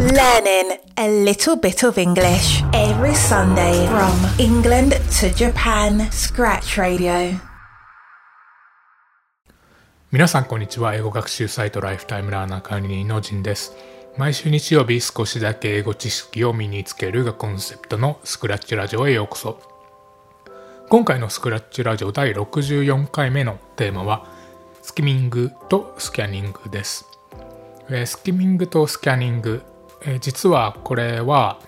Learning a little bit of English every Sunday from England to Japan. Scratch Radio. 皆さんこんにちは英語学習サイトライフタイムラーナー管理人のジンです毎週日曜日少しだけ英語知識を身につけるがコンセプトのスクラッチラジオへようこそ今回のスクラッチラジオ第64回目のテーマはスキミングとスキャニングですスキミングとスキャニングえ実はこれは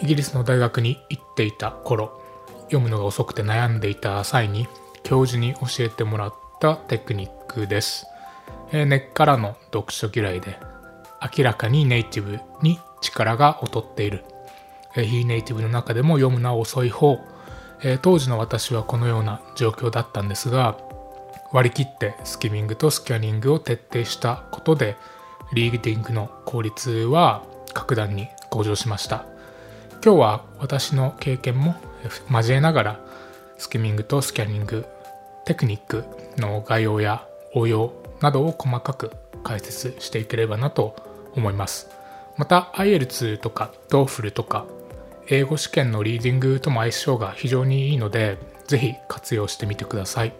イギリスの大学に行っていた頃読むのが遅くて悩んでいた際に教授に教えてもらったテクニックです。え根っからの読書嫌いで明らかにネイティブに力が劣っているえ。非ネイティブの中でも読むのは遅い方え。当時の私はこのような状況だったんですが割り切ってスキミングとスキャニングを徹底したことでリーディングの効率は格段に向上しました。今日は私の経験も交えながらスキミングとスキャニングテクニックの概要や応用などを細かく解説していければなと思います。また IELTS とか TOEFL とか英語試験のリーディングとも相性が非常にいいのでぜひ活用してみてください。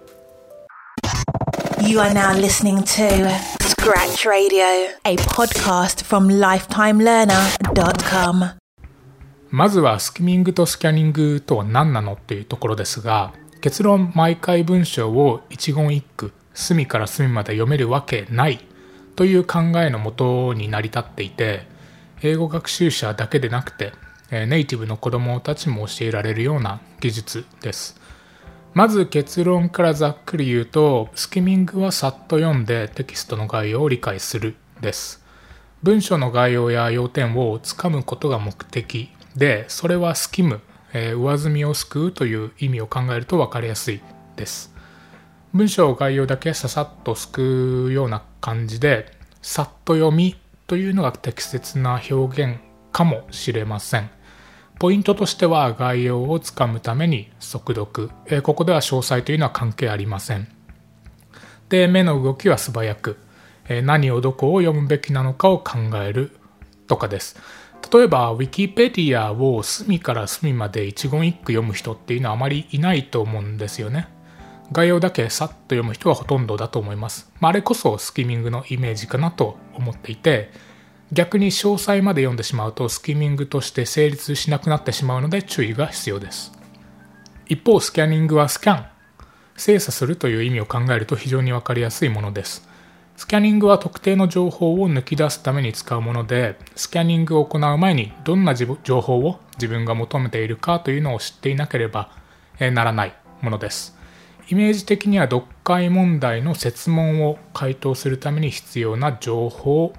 Scratch Radio, a podcast from lifetimelearner.com. まずはスキミングとスキャニングとは何なのっていうところですが結論毎回文章を一言一句隅から隅まで読めるわけないという考えのもとに成り立っていて英語学習者だけでなくてネイティブの子供たちも教えられるような技術ですまず結論からざっくり言うとスキミングはさっと読んでテキストの概要を理解するです。文章の概要や要点をつかむことが目的でそれはスキム、えー、上積みを救うという意味を考えると分かりやすいです。文章概要だけささっと救うような感じでさっと読みというのが適切な表現かもしれません。ポイントとしては概要をつかむために速読、えここでは詳細というのは関係ありません。で目の動きは素早く、え何をどこを読むべきなのかを考える。とかです。例えば Wikipedia を隅から隅まで一言一句読む人っていうのはあまりいないと思うんですよね。概要だけさっと読む人はほとんどだと思います、まあ、あれこそスキミングのイメージかなと思っていて逆に詳細まで読んでしまうとスキミングとして成立しなくなってしまうので注意が必要です。一方スキャニングはスキャン。精査するという意味を考えると非常に分かりやすいものです。スキャニングは特定の情報を抜き出すために使うものでスキャニングを行う前にどんな情報を自分が求めているかというのを知っていなければならないものです。イメージ的には読解問題の設問を回答するために必要な情報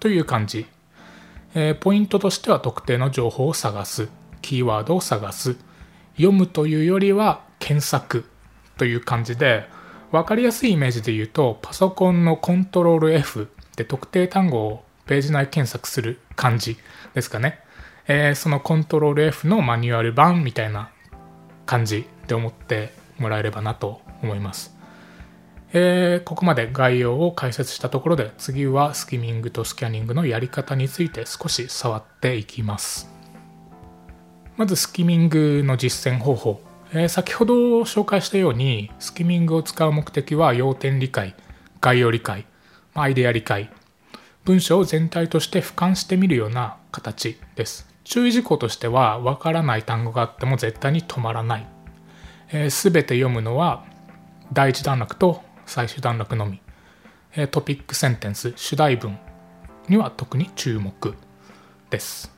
という感じ、えー、ポイントとしては特定の情報を探す。キーワードを探す。読むというよりは検索という感じで分かりやすいイメージで言うとパソコンのコントロール F で特定単語をページ内検索する感じですかね、えー、そのコントロール F のマニュアル版みたいな感じで思ってもらえればなと思います。えー、ここまで概要を解説したところで次はスキミングとスキャニングのやり方について少し触っていきます。まずスキミングの実践方法、えー、先ほど紹介したようにスキミングを使う目的は要点理解概要理解アイデア理解文章を全体として俯瞰してみるような形です。注意事項としてはわからない単語があっても絶対に止まらない、えー、全て読むのは第一段落と最終段落のみ。トピックセンテンス主題文には特に注目です、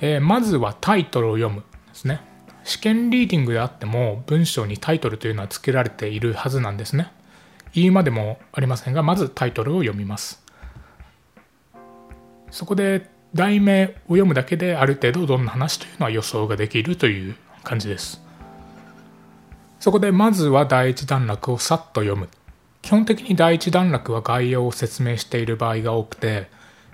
え、まずはタイトルを読むですね。試験リーディングであっても文章にタイトルというのは付けられているはずなんですね。言いまでもありませんがまずタイトルを読みます。そこで題名を読むだけである程度どんな話というのは予想ができるという感じです。そこでまずは第一段落をさっと読む。基本的に第一段落は概要を説明している場合が多くて、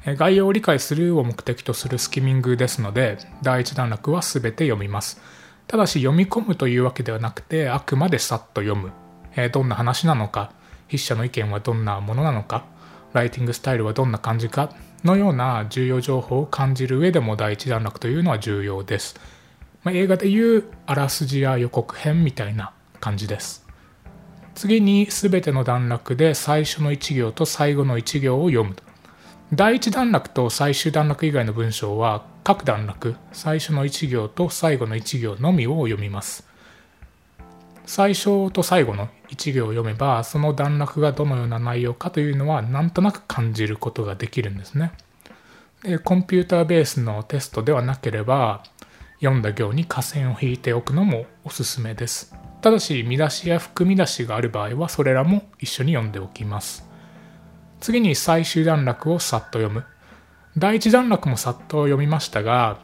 概要を理解するを目的とするスキミングですので、第一段落は全て読みます。ただし読み込むというわけではなくて、あくまでさっと読む。どんな話なのか、筆者の意見はどんなものなのか、ライティングスタイルはどんな感じかのような重要情報を感じる上でも第一段落というのは重要です。まあ、映画でいうあらすじや予告編みたいな感じです。次に全ての段落で最初の1行と最後の1行を読む。第1段落と最終段落以外の文章は各段落最初の1行と最後の1行のみを読みます。最初と最後の1行を読めばその段落がどのような内容かというのはなんとなく感じることができるんですね。でコンピューターベースのテストではなければ読んだ行に下線を引いておくのもおすすめです。ただし見出しや含み出しがある場合はそれらも一緒に読んでおきます。次に最終段落をさっと読む。第一段落もさっと読みましたが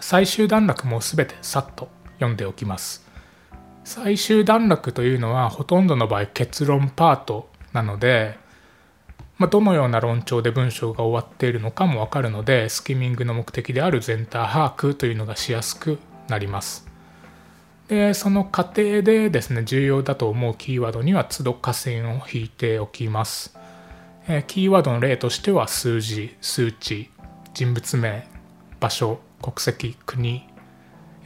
最終段落も全てさっと読んでおきます。最終段落というのはほとんどの場合結論パートなので、まあ、どのような論調で文章が終わっているのかもわかるのでスキミングの目的である全体把握というのがしやすくなります。でその過程でですね重要だと思うキーワードには都度下線を引いておきます。えキーワードの例としては数字、数値、人物名、場所、国籍、国、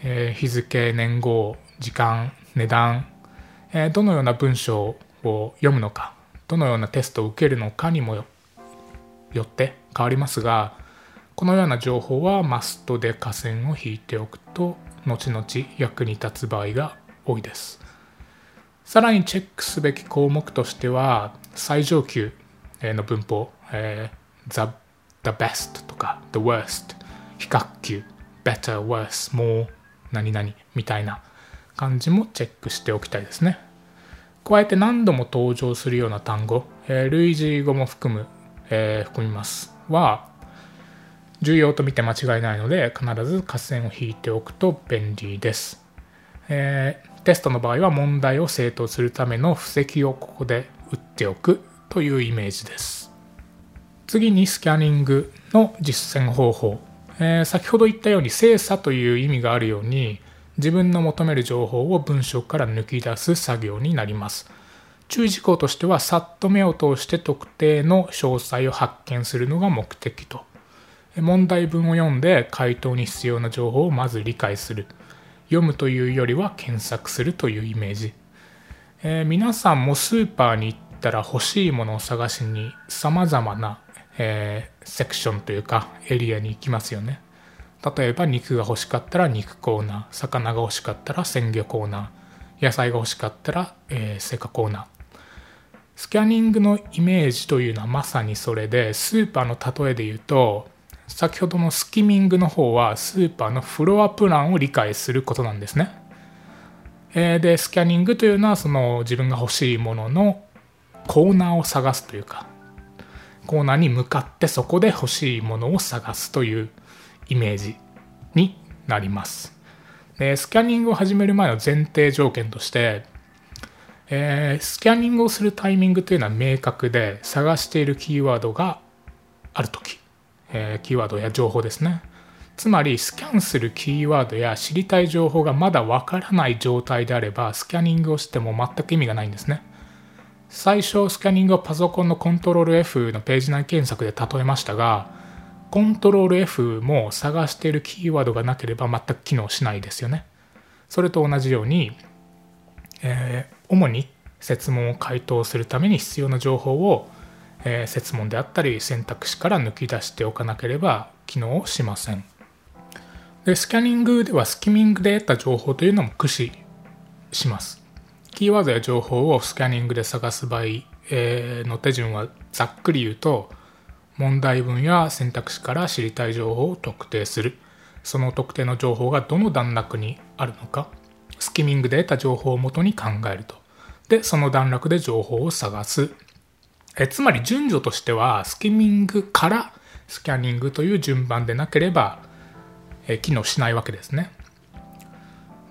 え日付、年号、時間、値段、えー、どのような文章を読むのかどのようなテストを受けるのかにもよって変わりますがこのような情報はマストで下線を引いておくと後々役に立つ場合が多いですさらにチェックすべき項目としては最上級の文法、えー、the, the best とか the worst 比較級 better, worse, more 何々みたいな感じもチェックしておきたいですね。加えて何度も登場するような単語、えー、類似語も含む、えー、含みますは重要と見て間違いないので必ず合線を引いておくと便利です、えー、テストの場合は問題を正答するための布石をここで打っておくというイメージです。次にスキャニングの実践方法、えー、先ほど言ったように精査という意味があるように自分の求める情報を文章から抜き出す作業になります。注意事項としては、さっと目を通して特定の詳細を発見するのが目的と。問題文を読んで回答に必要な情報をまず理解する。読むというよりは検索するというイメージ。えー、皆さんもスーパーに行ったら欲しいものを探しに様々な、えー、セクションというかエリアに行きますよね。例えば肉が欲しかったら肉コーナー魚が欲しかったら鮮魚コーナー野菜が欲しかったら、えー、成果コーナースキャニングのイメージというのはまさにそれでスーパーの例えで言うと先ほどのスキミングの方はスーパーのフロアプランを理解することなんですね。えー、でスキャニングというのはその自分が欲しいもののコーナーを探すというかコーナーに向かってそこで欲しいものを探すというイメージになります。でスキャニングを始める前の前提条件として、えー、スキャニングをするタイミングというのは明確で探しているキーワードがある時、えー、キーワードや情報ですね。つまりスキャンするキーワードや知りたい情報がまだわからない状態であればスキャニングをしても全く意味がないんですね。最初スキャニングをパソコンのコントロール F のページ内検索で例えましたがコントロール F も探しているキーワードがなければ全く機能しないですよね。それと同じように、えー、主に設問を回答するために必要な情報を、えー、設問であったり選択肢から抜き出しておかなければ機能しません。でスキャニングではスキミングで得た情報というのも駆使します。キーワードや情報をスキャニングで探す場合、えー、の手順はざっくり言うと問題文や選択肢から知りたい情報を特定する。その特定の情報がどの段落にあるのか。スキミングで得た情報をもとに考えると。でその段落で情報を探す。えつまり順序としてはスキミングからスキャニングという順番でなければえ機能しないわけですね。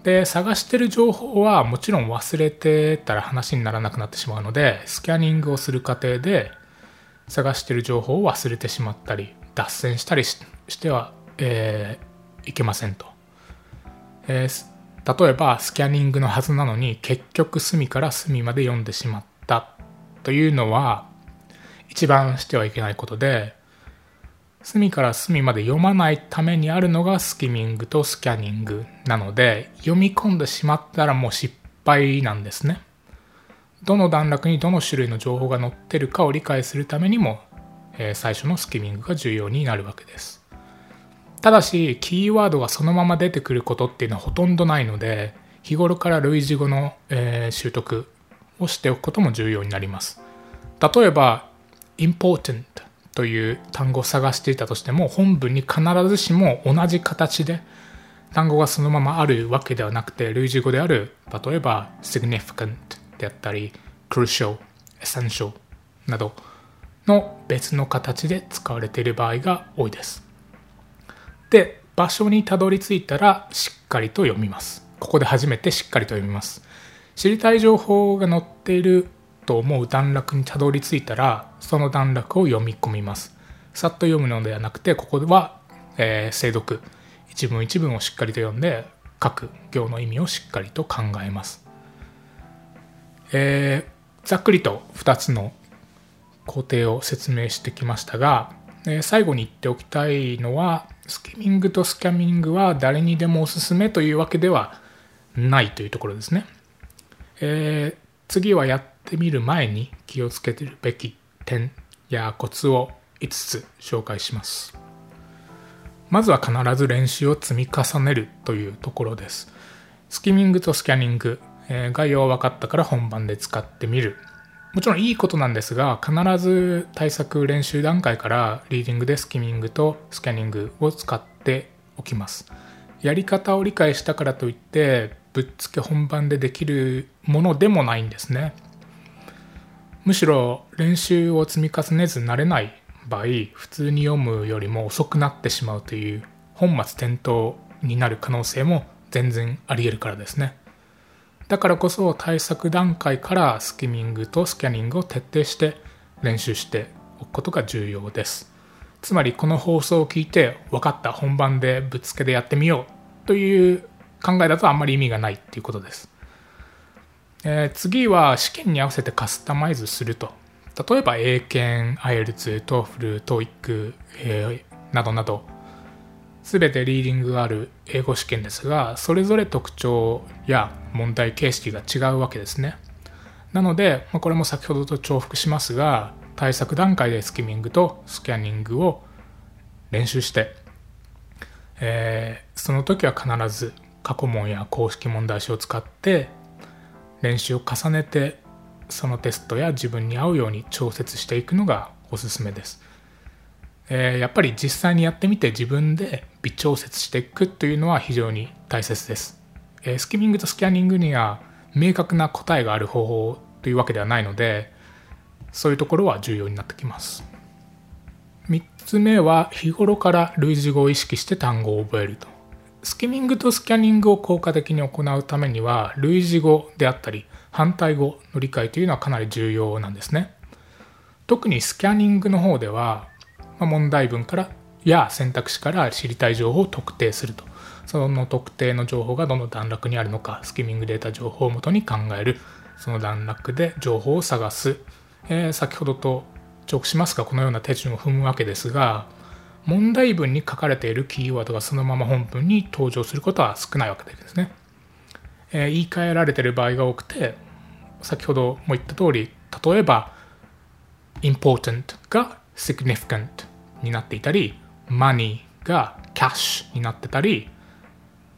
で探してる情報はもちろん忘れてたら話にならなくなってしまうのでスキャニングをする過程で探してる情報を忘れてしまったり脱線したりしては、えー、いけませんと、えー、例えばスキャニングのはずなのに結局隅から隅まで読んでしまったというのは一番してはいけないことで隅から隅まで読まないためにあるのがスキミングとスキャニングなので読み込んでしまったらもう失敗なんですね。どの段落にどの種類の情報が載ってるかを理解するためにも、えー、最初のスキミングが重要になるわけです。ただしキーワードがそのまま出てくることっていうのはほとんどないので日頃から類似語の、えー、習得をしておくことも重要になります。例えば important という単語を探していたとしても本文に必ずしも同じ形で単語がそのままあるわけではなくて類似語である例えば significant であったり crucial essential などの別の形で使われている場合が多いです。で場所にたどり着いたらしっかりと読みます。ここで初めてしっかりと読みます。知りたい情報が載っていると思う段落にたどり着いたらその段落を読み込みます。さっと読むのではなくてここは、えー、精読。一文一文をしっかりと読んで各行の意味をしっかりと考えます、えー、ざっくりと2つの工程を説明してきましたが、えー、最後に言っておきたいのはスキミングとスキャミングは誰にでもおすすめというわけではないというところですね、えー、次はやってみる前に気をつけてるべき点やコツを5つ紹介します。まずは必ず練習を積み重ねるというところです。スキミングとスキャニング、えー、概要は分かったから本番で使ってみる。もちろんいいことなんですが必ず対策練習段階からリーディングでスキミングとスキャニングを使っておきます。やり方を理解したからといってぶっつけ本番でできるものでもないんですね。むしろ練習を積み重ねず慣れない場合普通に読むよりも遅くなってしまうという本末転倒になる可能性も全然ありえるからですね。だからこそ対策段階からスキミングとスキャニングを徹底して練習しておくことが重要です。つまりこの放送を聞いて分かった本番でぶっつけでやってみようという考えだとあんまり意味がないっていうことです。えー、次は試験に合わせてカスタマイズすると。例えば英検、IELTS、TOEFL、TOEIC、えー、などなど、すべてリーディングがある英語試験ですが、それぞれ特徴や問題形式が違うわけですね。なので、ま、これも先ほどと重複しますが、対策段階でスキミングとスキャニングを練習して、えー、その時は必ず過去問や公式問題集を使って練習を重ねてそのテストや自分に合うように調節していくのがおすすめです、えー、やっぱり実際にやってみて自分で微調節していくというのは非常に大切です、え、スキミングとスキャニングには明確な答えがある方法というわけではないのでそういうところは重要になってきます。3つ目は日頃から類似語を意識して単語を覚えると。スキミングとスキャニングを効果的に行うためには類似語であったり反対語の理解というのはかなり重要なんですね。特にスキャニングの方では、ま問題文からや選択肢から知りたい情報を特定すると。その特定の情報がどの段落にあるのかスキミングデータ情報をもとに考えるその段落で情報を探す、えー、先ほどと重複しますがこのような手順を踏むわけですが問題文に書かれているキーワードがそのまま本文に登場することは少ないわけですね。えー、言い換えられている場合が多くて、先ほども言った通り、例えば important が significant になっていたり、money が cash になってたり、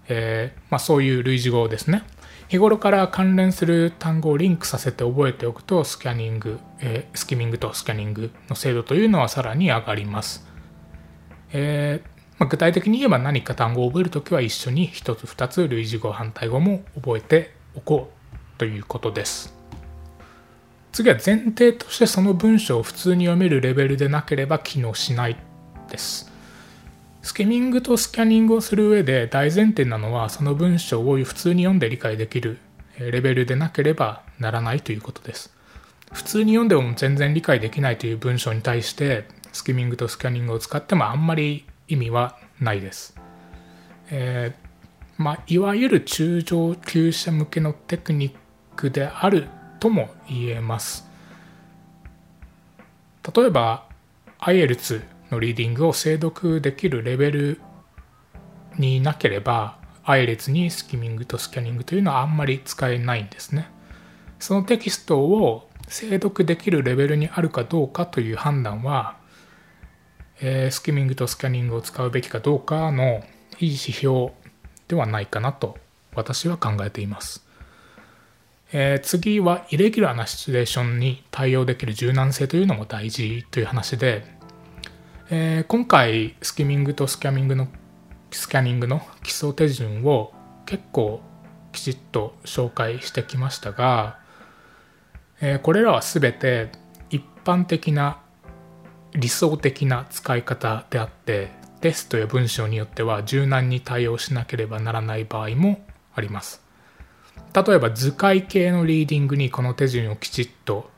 えーまあ、そういう類似語ですね。日頃から関連する単語をリンクさせて覚えておくと、スキャニング、えー、スキミングとスキャニングの精度というのはさらに上がります。えーまあ、具体的に言えば何か単語を覚えるときは一緒に1つ2つ類似語反対語も覚えておこうということです次は前提としてその文章を普通に読めるレベルでなければ機能しないですスキミングとスキャニングをする上で大前提なのはその文章を普通に読んで理解できるレベルでなければならないということです普通に読んでも全然理解できないという文章に対してスキミングとスキャニングを使ってもあんまり意味はないです。えー、まあ、いわゆる中上級者向けのテクニックであるとも言えます。例えば IELTS のリーディングを精読できるレベルになければ配列にスキミングとスキャニングというのはあんまり使えないんですね。そのテキストを精読できるレベルにあるかどうかという判断は、えー、スキミングとスキャニングを使うべきかどうかのいい指標ではないかなと私は考えています。えー、次はイレギュラーなシチュエーションに対応できる柔軟性というのも大事という話で、えー、今回スキミングとスキャミングのスキャニングの基礎手順を結構きちっと紹介してきましたが、えー、これらは全て一般的な理想的な使い方であってテストや文章によっては柔軟に対応しなければならない場合もあります。例えば図解系のリーディングにこの手順をきちっと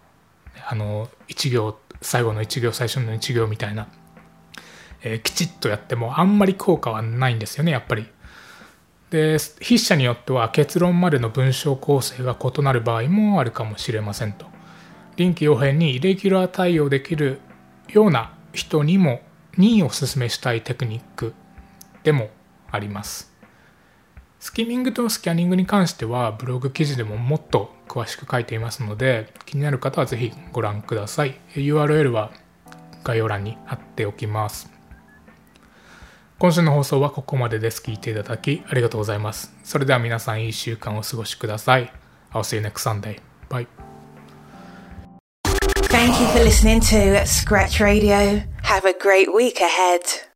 あの1行最後の1行最初の1行みたいなえー、きちっとやってもあんまり効果はないんですよねやっぱり。で筆者によっては結論までの文章構成が異なる場合もあるかもしれませんと。臨機応変にイレギュラー対応できるような人にもにおすすめしたいテクニックでもあります。スキミングとスキャニングに関してはブログ記事でももっと詳しく書いていますので気になる方はぜひご覧ください。URL は概要欄に貼っておきます。今週の放送はここまでです。聞いていただきありがとうございます。それでは皆さんいい週間をお過ごしください。I'll see you next Sunday. Bye. Thank you for listening to Scratch Radio. Have a great week ahead.